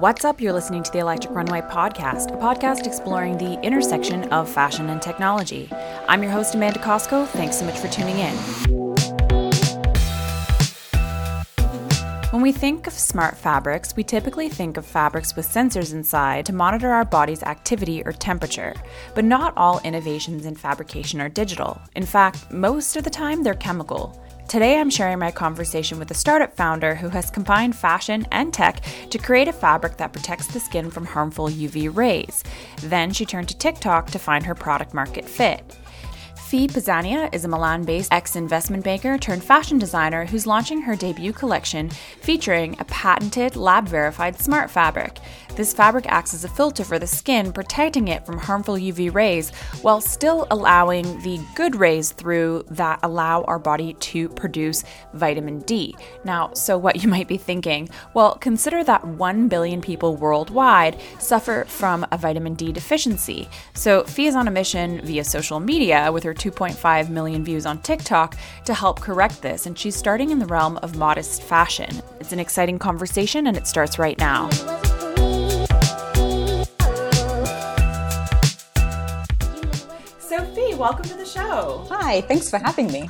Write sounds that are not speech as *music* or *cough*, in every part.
What's up? You're listening to the Electric Runway Podcast, a podcast exploring the intersection of fashion and technology. I'm your host, Amanda Cosco. Thanks so much for tuning in. When we think of smart fabrics, we typically think of fabrics with sensors inside to monitor our body's activity or temperature. But not all innovations in fabrication are digital. In fact, most of the time they're chemical. Today, I'm sharing my conversation with a startup founder who has combined fashion and tech to create a fabric that protects the skin from harmful UV rays. Then she turned to TikTok to find her product market fit. Fi Paziana is a Milan based ex investment banker turned fashion designer who's launching her debut collection featuring a patented lab verified smart fabric. This fabric acts as a filter for the skin, protecting it from harmful UV rays while still allowing the good rays through that allow our body to produce vitamin D. Now, so what *laughs* you might be thinking, well, consider that 1 billion people worldwide suffer from a vitamin D deficiency. So, Fi is on a mission via social media with her 2.5 million views on TikTok to help correct this, and she's starting in the realm of modest fashion. It's an exciting conversation, and it starts right now. Welcome to the show. Hi, thanks for having me.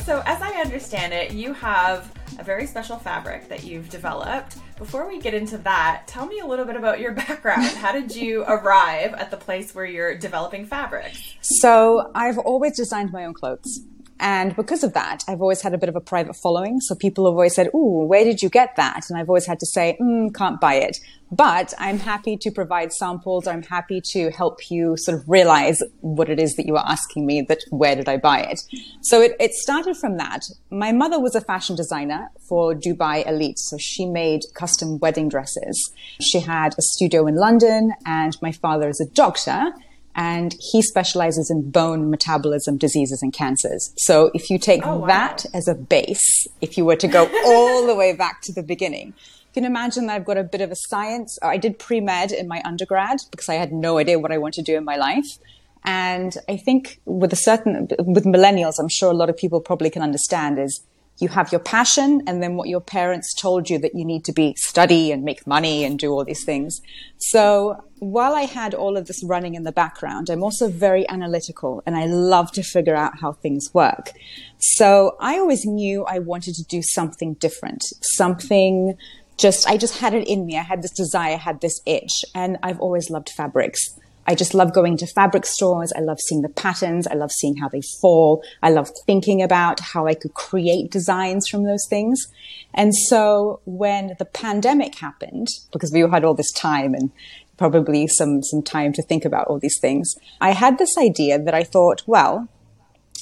So, as I understand it, you have a very special fabric that you've developed. Before we get into that, tell me a little bit about your *laughs* background. How did you arrive at the place where you're developing fabrics? So, I've always designed my own clothes. And because of that, I've always had a bit of a private following. So people have always said, Ooh, where did you get that? And I've always had to say, mm, can't buy it. But I'm happy to provide samples. I'm happy to help you sort of realize what it is that you are asking me that where did I buy it? So it, it started from that. My mother was a fashion designer for Dubai Elite. So she made custom wedding dresses. She had a studio in London and my father is a doctor and he specializes in bone metabolism diseases and cancers. So if you take oh, wow. that as a base, if you were to go *laughs* all the way back to the beginning, you can imagine that I've got a bit of a science. I did pre med in my undergrad because I had no idea what I want to do in my life. And I think with a certain, with millennials, I'm sure a lot of people probably can understand is you have your passion and then what your parents told you that you need to be study and make money and do all these things. So while I had all of this running in the background, I'm also very analytical and I love to figure out how things work. So I always knew I wanted to do something different, something just, I just had it in me. I had this desire, I had this itch and I've always loved fabrics. I just love going to fabric stores. I love seeing the patterns. I love seeing how they fall. I love thinking about how I could create designs from those things. And so when the pandemic happened, because we had all this time and probably some, some time to think about all these things, I had this idea that I thought, well,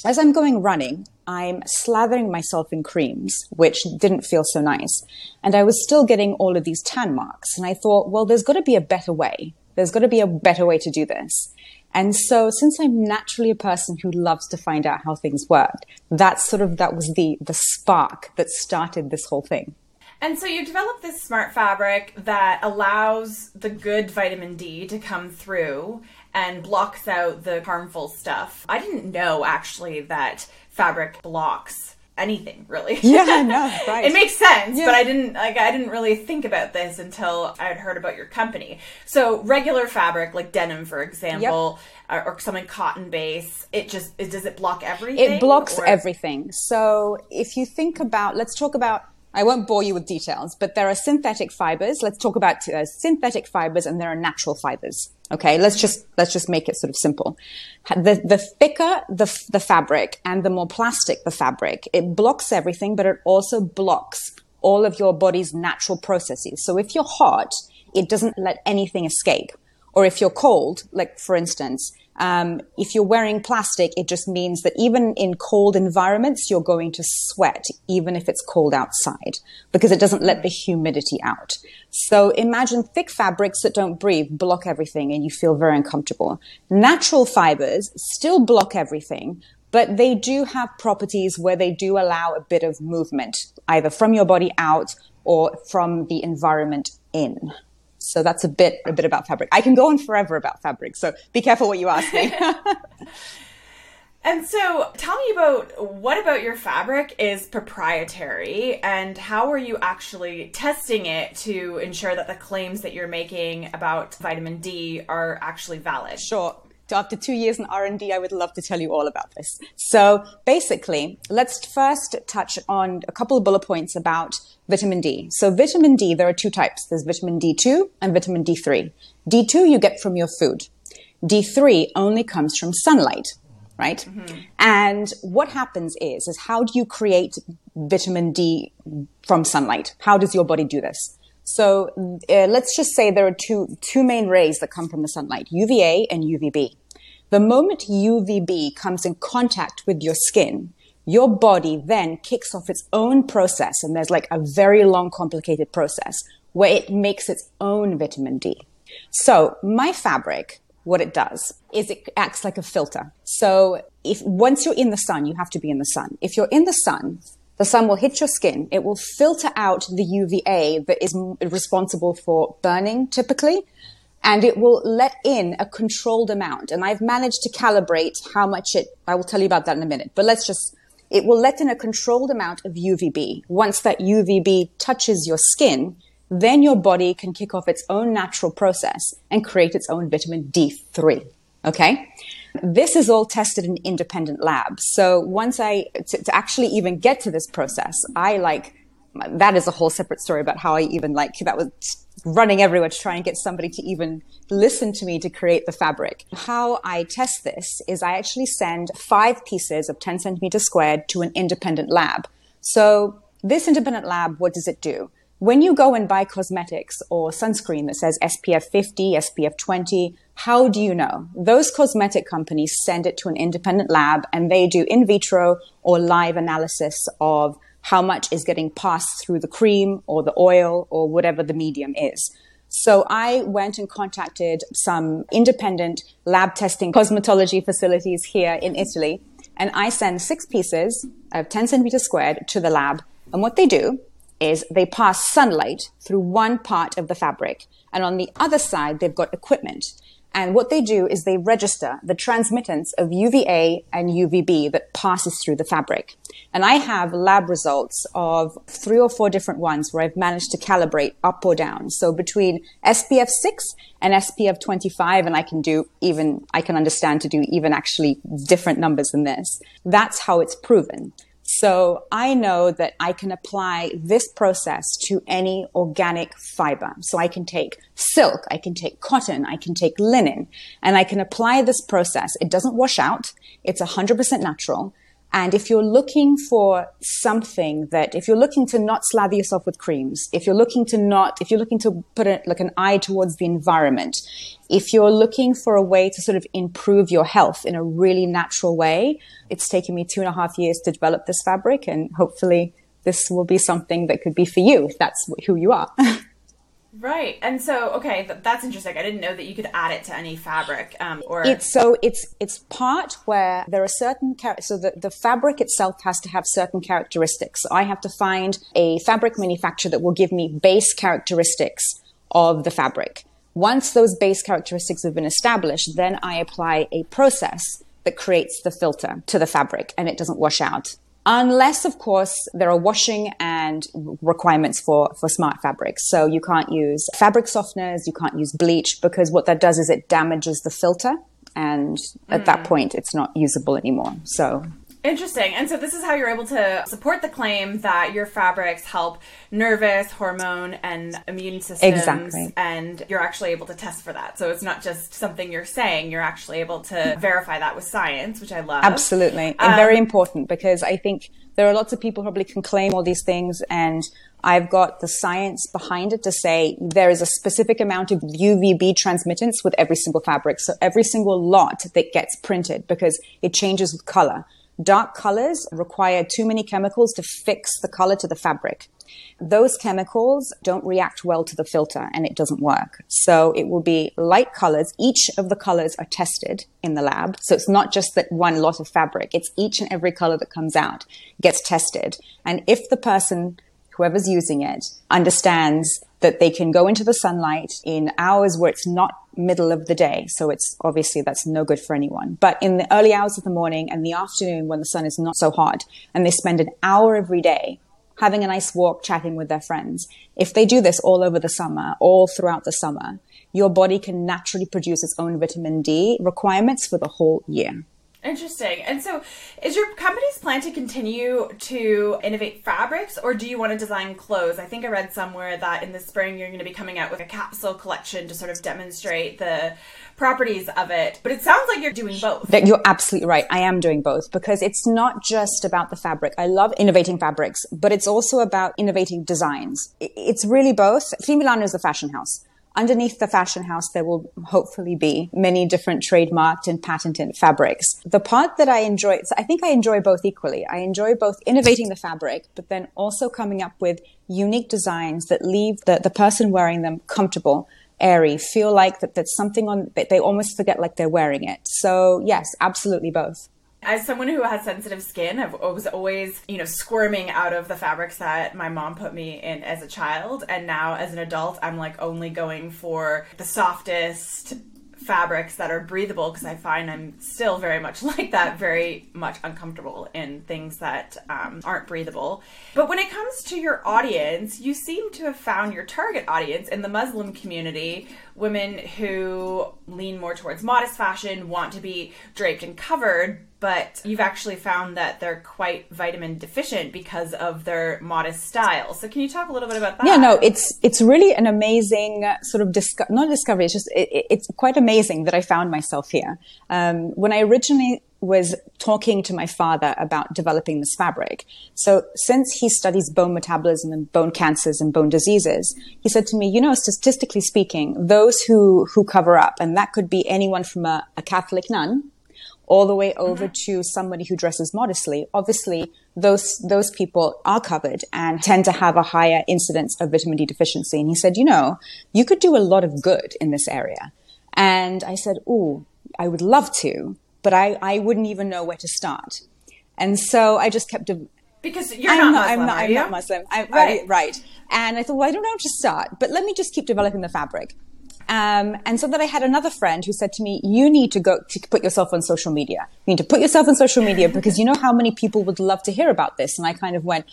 as I'm going running, I'm slathering myself in creams, which didn't feel so nice. And I was still getting all of these tan marks. And I thought, well, there's got to be a better way. There's got to be a better way to do this. And so since I'm naturally a person who loves to find out how things work, that's sort of, that was the, the spark that started this whole thing. And so you developed this smart fabric that allows the good vitamin D to come through and blocks out the harmful stuff. I didn't know actually that fabric blocks anything really. Yeah, *laughs* no, right. it makes sense, yeah. but I didn't like I didn't really think about this until I had heard about your company. So regular fabric, like denim, for example, yep. or, or something cotton base, it just it, does it block everything? It blocks or? everything. So if you think about, let's talk about I won't bore you with details, but there are synthetic fibers. Let's talk about uh, synthetic fibers and there are natural fibers. Okay. Let's just, let's just make it sort of simple. The, the thicker the, the fabric and the more plastic the fabric, it blocks everything, but it also blocks all of your body's natural processes. So if you're hot, it doesn't let anything escape. Or if you're cold, like for instance, um, if you're wearing plastic, it just means that even in cold environments, you're going to sweat, even if it's cold outside, because it doesn't let the humidity out. So imagine thick fabrics that don't breathe, block everything, and you feel very uncomfortable. Natural fibers still block everything, but they do have properties where they do allow a bit of movement, either from your body out or from the environment in. So that's a bit a bit about fabric. I can go on forever about fabric, so be careful what you ask me. *laughs* And so, tell me about what about your fabric is proprietary and how are you actually testing it to ensure that the claims that you're making about vitamin D are actually valid? Sure. So after two years in R&D, I would love to tell you all about this. So basically, let's first touch on a couple of bullet points about vitamin D. So vitamin D, there are two types. There's vitamin D2 and vitamin D3. D2 you get from your food. D3 only comes from sunlight right? Mm-hmm. And what happens is, is how do you create vitamin D from sunlight? How does your body do this? So uh, let's just say there are two, two main rays that come from the sunlight, UVA and UVB. The moment UVB comes in contact with your skin, your body then kicks off its own process. And there's like a very long, complicated process where it makes its own vitamin D. So my fabric what it does is it acts like a filter. So if once you're in the sun, you have to be in the sun. If you're in the sun, the sun will hit your skin. It will filter out the UVA that is responsible for burning typically. And it will let in a controlled amount. And I've managed to calibrate how much it, I will tell you about that in a minute, but let's just, it will let in a controlled amount of UVB. Once that UVB touches your skin, then your body can kick off its own natural process and create its own vitamin D3. Okay. This is all tested in independent labs. So once I, to, to actually even get to this process, I like, that is a whole separate story about how I even like, that was running everywhere to try and get somebody to even listen to me to create the fabric. How I test this is I actually send five pieces of 10 centimeters squared to an independent lab. So this independent lab, what does it do? when you go and buy cosmetics or sunscreen that says SPF 50, SPF 20, how do you know? Those cosmetic companies send it to an independent lab and they do in vitro or live analysis of how much is getting passed through the cream or the oil or whatever the medium is. So I went and contacted some independent lab testing cosmetology facilities here in Italy and I send six pieces of 10 centimeters squared to the lab. And what they do is they pass sunlight through one part of the fabric. And on the other side, they've got equipment. And what they do is they register the transmittance of UVA and UVB that passes through the fabric. And I have lab results of three or four different ones where I've managed to calibrate up or down. So between SPF 6 and SPF 25, and I can do even, I can understand to do even actually different numbers than this. That's how it's proven. So I know that I can apply this process to any organic fiber. So I can take silk, I can take cotton, I can take linen, and I can apply this process. It doesn't wash out. It's 100% natural. And if you're looking for something that, if you're looking to not slather yourself with creams, if you're looking to not, if you're looking to put a, like an eye towards the environment, if you're looking for a way to sort of improve your health in a really natural way, it's taken me two and a half years to develop this fabric and hopefully this will be something that could be for you if that's who you are. *laughs* Right, and so okay, that's interesting. I didn't know that you could add it to any fabric, um, or it's so it's it's part where there are certain char- so the the fabric itself has to have certain characteristics. I have to find a fabric manufacturer that will give me base characteristics of the fabric. Once those base characteristics have been established, then I apply a process that creates the filter to the fabric, and it doesn't wash out unless of course there are washing and requirements for for smart fabrics so you can't use fabric softeners you can't use bleach because what that does is it damages the filter and at that mm. point it's not usable anymore so Interesting. And so this is how you're able to support the claim that your fabrics help nervous, hormone, and immune systems. Exactly. And you're actually able to test for that. So it's not just something you're saying, you're actually able to verify that with science, which I love. Absolutely. Um, very important because I think there are lots of people probably can claim all these things and I've got the science behind it to say there is a specific amount of UVB transmittance with every single fabric. So every single lot that gets printed because it changes with color Dark colors require too many chemicals to fix the color to the fabric. Those chemicals don't react well to the filter and it doesn't work. So it will be light colors. Each of the colors are tested in the lab. So it's not just that one lot of fabric. It's each and every color that comes out gets tested. And if the person, whoever's using it, understands that they can go into the sunlight in hours where it's not middle of the day. So it's obviously that's no good for anyone. But in the early hours of the morning and the afternoon when the sun is not so hot and they spend an hour every day having a nice walk, chatting with their friends. If they do this all over the summer, all throughout the summer, your body can naturally produce its own vitamin D requirements for the whole year. Interesting. And so, is your company's plan to continue to innovate fabrics, or do you want to design clothes? I think I read somewhere that in the spring you're going to be coming out with a capsule collection to sort of demonstrate the properties of it. But it sounds like you're doing both. You're absolutely right. I am doing both because it's not just about the fabric. I love innovating fabrics, but it's also about innovating designs. It's really both. Femilano is a fashion house. Underneath the fashion house, there will hopefully be many different trademarked and patented fabrics. The part that I enjoy, so I think I enjoy both equally. I enjoy both innovating the fabric, but then also coming up with unique designs that leave the, the person wearing them comfortable, airy, feel like that that's something on, that they almost forget like they're wearing it. So yes, absolutely both as someone who has sensitive skin, I was always, you know, squirming out of the fabrics that my mom put me in as a child. And now as an adult, I'm like only going for the softest fabrics that are breathable because I find I'm still very much *laughs* like that, very much uncomfortable in things that um, aren't breathable. But when it comes to your audience, you seem to have found your target audience in the Muslim community women who lean more towards modest fashion, want to be draped and covered, but you've actually found that they're quite vitamin deficient because of their modest style. So can you talk a little bit about that? Yeah, no, it's it's really an amazing uh, sort of disco- not discovery. It's just it, it's quite amazing that I found myself here. Um, when I originally was talking to my father about developing this fabric. So since he studies bone metabolism and bone cancers and bone diseases, he said to me, you know, statistically speaking, those who, who cover up, and that could be anyone from a, a Catholic nun all the way over mm-hmm. to somebody who dresses modestly. Obviously, those, those people are covered and tend to have a higher incidence of vitamin D deficiency. And he said, you know, you could do a lot of good in this area. And I said, ooh, I would love to but I, I wouldn't even know where to start. And so I just kept. De- because you're I'm not, Muslim, I'm not, I'm not Muslim. I, right. I, right. And I thought, well, I don't know how to start, but let me just keep developing the fabric. Um, and so that I had another friend who said to me, you need to go to put yourself on social media. You need to put yourself on social media *laughs* because you know how many people would love to hear about this. And I kind of went,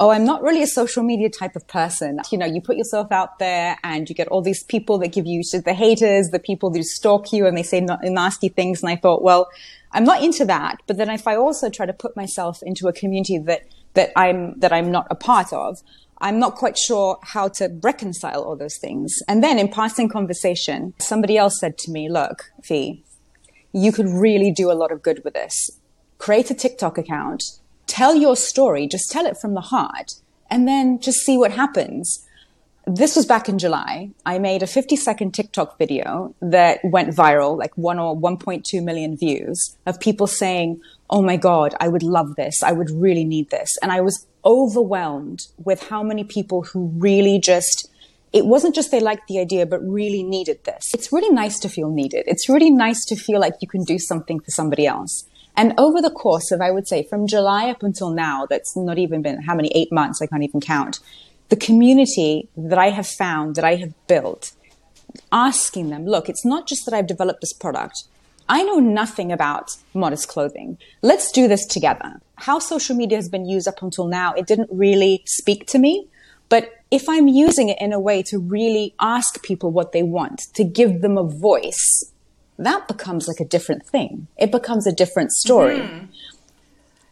oh, I'm not really a social media type of person. You know, you put yourself out there and you get all these people that give you the haters, the people who stalk you and they say nasty things. And I thought, well, I'm not into that. But then if I also try to put myself into a community that, that I'm, that I'm not a part of, I'm not quite sure how to reconcile all those things. And then in passing conversation, somebody else said to me, look, Fi, you could really do a lot of good with this. Create a TikTok account tell your story, just tell it from the heart, and then just see what happens. This was back in July. I made a 50 second TikTok video that went viral, like one or 1.2 million views of people saying, Oh my God, I would love this. I would really need this. And I was overwhelmed with how many people who really just, it wasn't just they liked the idea, but really needed this. It's really nice to feel needed. It's really nice to feel like you can do something for somebody else. And over the course of, I would say, from July up until now, that's not even been how many, eight months, I can't even count, the community that I have found, that I have built, asking them, look, it's not just that I've developed this product. I know nothing about modest clothing. Let's do this together. How social media has been used up until now, it didn't really speak to me. But if I'm using it in a way to really ask people what they want, to give them a voice, that becomes like a different thing. It becomes a different story. Mm-hmm.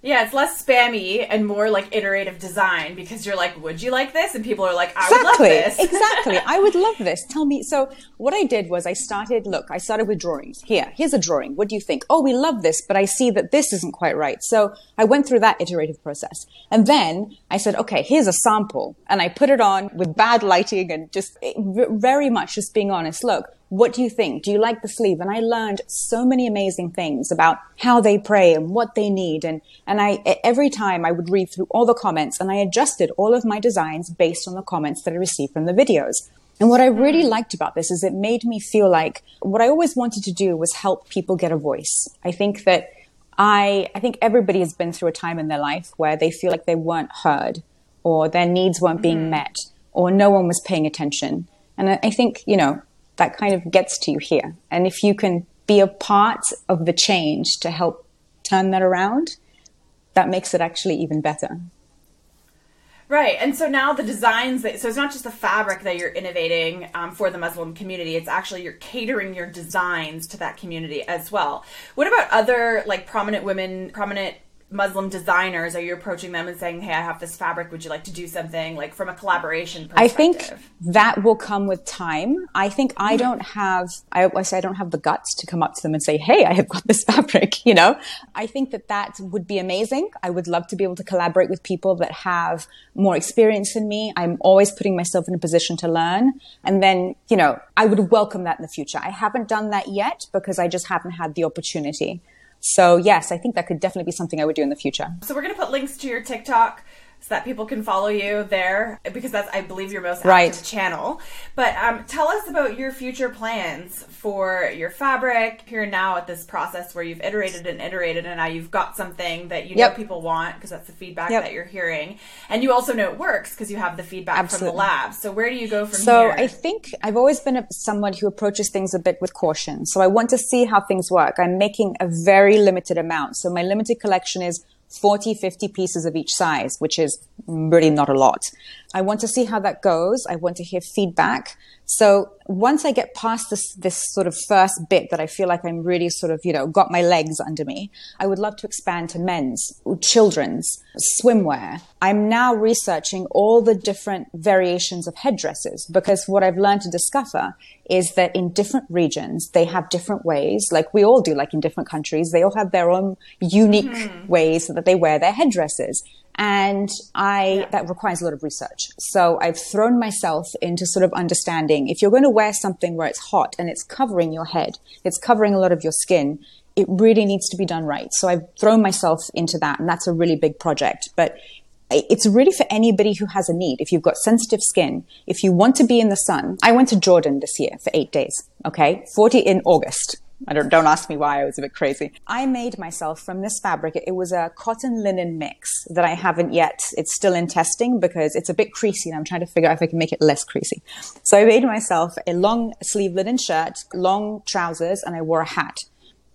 Yeah, it's less spammy and more like iterative design because you're like, would you like this? And people are like, I exactly, would love this. *laughs* exactly. I would love this. Tell me. So what I did was I started, look, I started with drawings. Here, here's a drawing. What do you think? Oh, we love this, but I see that this isn't quite right. So I went through that iterative process. And then I said, okay, here's a sample. And I put it on with bad lighting and just very much just being honest. Look, what do you think? Do you like the sleeve? And I learned so many amazing things about how they pray and what they need. And, and I, every time I would read through all the comments and I adjusted all of my designs based on the comments that I received from the videos. And what I really liked about this is it made me feel like what I always wanted to do was help people get a voice. I think that I, I think everybody has been through a time in their life where they feel like they weren't heard or their needs weren't being mm. met or no one was paying attention. And I think, you know, that kind of gets to you here. And if you can be a part of the change to help turn that around, that makes it actually even better. Right, and so now the designs that so it's not just the fabric that you're innovating um, for the Muslim community; it's actually you're catering your designs to that community as well. What about other like prominent women, prominent Muslim designers? Are you approaching them and saying, "Hey, I have this fabric. Would you like to do something like from a collaboration?" Perspective. I think that will come with time. I think I mm-hmm. don't have. I, I say I don't have the guts to come up to them and say, "Hey, I have got this *laughs* fabric." You know, I think that that would be amazing. I would love to be able to collaborate with people that have more experience than me. I'm always putting myself in a position to learn, and then you know, I would welcome that in the future. I haven't done that yet because I just haven't had the opportunity. So yes, I think that could definitely be something I would do in the future. So we're going to put links to your TikTok so that people can follow you there because that's I believe your most active right. channel. But um, tell us about your future plans for your fabric here now at this process where you've iterated and iterated and now you've got something that you yep. know people want because that's the feedback yep. that you're hearing and you also know it works because you have the feedback Absolutely. from the lab. So where do you go from so here? So I think I've always been a, someone who approaches things a bit with caution. So I want to see how things work. I'm making a very limited amount. So my limited collection is 40, 50 pieces of each size, which is really not a lot. I want to see how that goes. I want to hear feedback. So once I get past this, this sort of first bit that I feel like I'm really sort of, you know, got my legs under me, I would love to expand to men's, children's, swimwear. I'm now researching all the different variations of headdresses because what I've learned to discover is that in different regions, they have different ways, like we all do, like in different countries, they all have their own unique mm-hmm. ways that they wear their headdresses. And I, that requires a lot of research. So I've thrown myself into sort of understanding if you're going to wear something where it's hot and it's covering your head, it's covering a lot of your skin, it really needs to be done right. So I've thrown myself into that and that's a really big project. But it's really for anybody who has a need. If you've got sensitive skin, if you want to be in the sun, I went to Jordan this year for eight days. Okay. 40 in August. I don't, don't ask me why I was a bit crazy. I made myself from this fabric. It was a cotton linen mix that I haven't yet. It's still in testing because it's a bit creasy and I'm trying to figure out if I can make it less creasy. So I made myself a long sleeve linen shirt, long trousers, and I wore a hat.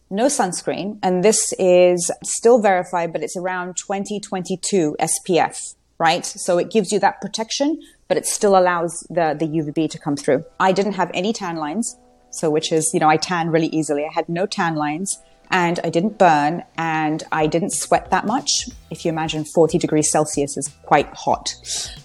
No sunscreen. And this is still verified, but it's around 2022 SPF, right? So it gives you that protection, but it still allows the, the UVB to come through. I didn't have any tan lines. So, which is, you know, I tan really easily. I had no tan lines and I didn't burn and I didn't sweat that much. If you imagine 40 degrees Celsius is quite hot.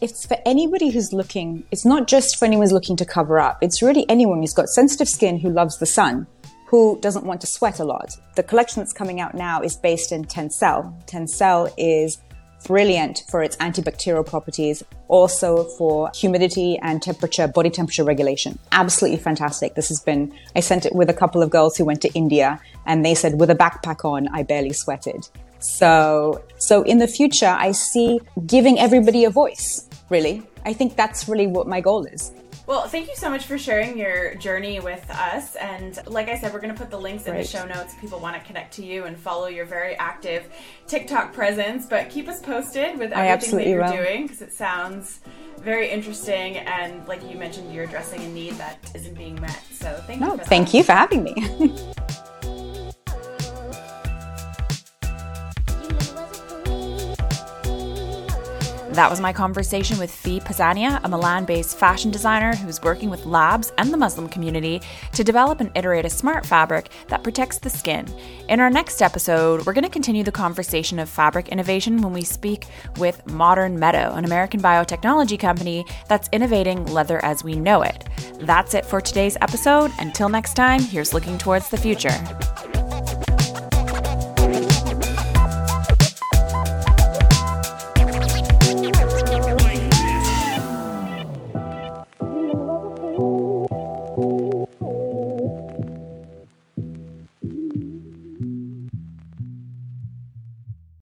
It's for anybody who's looking, it's not just for anyone who's looking to cover up. It's really anyone who's got sensitive skin who loves the sun, who doesn't want to sweat a lot. The collection that's coming out now is based in Tencel. Tencel is brilliant for its antibacterial properties, also for humidity and temperature, body temperature regulation. Absolutely fantastic. This has been, I sent it with a couple of girls who went to India and they said, with a backpack on, I barely sweated. So, so in the future, I see giving everybody a voice, really. I think that's really what my goal is. Well, thank you so much for sharing your journey with us. And like I said, we're going to put the links in the show notes if people want to connect to you and follow your very active TikTok presence. But keep us posted with everything that you're will. doing because it sounds very interesting. And like you mentioned, you're addressing a need that isn't being met. So thank no, you. thank you for having me. *laughs* That was my conversation with Fi Paziana, a Milan based fashion designer who's working with labs and the Muslim community to develop and iterate a smart fabric that protects the skin. In our next episode, we're going to continue the conversation of fabric innovation when we speak with Modern Meadow, an American biotechnology company that's innovating leather as we know it. That's it for today's episode. Until next time, here's looking towards the future.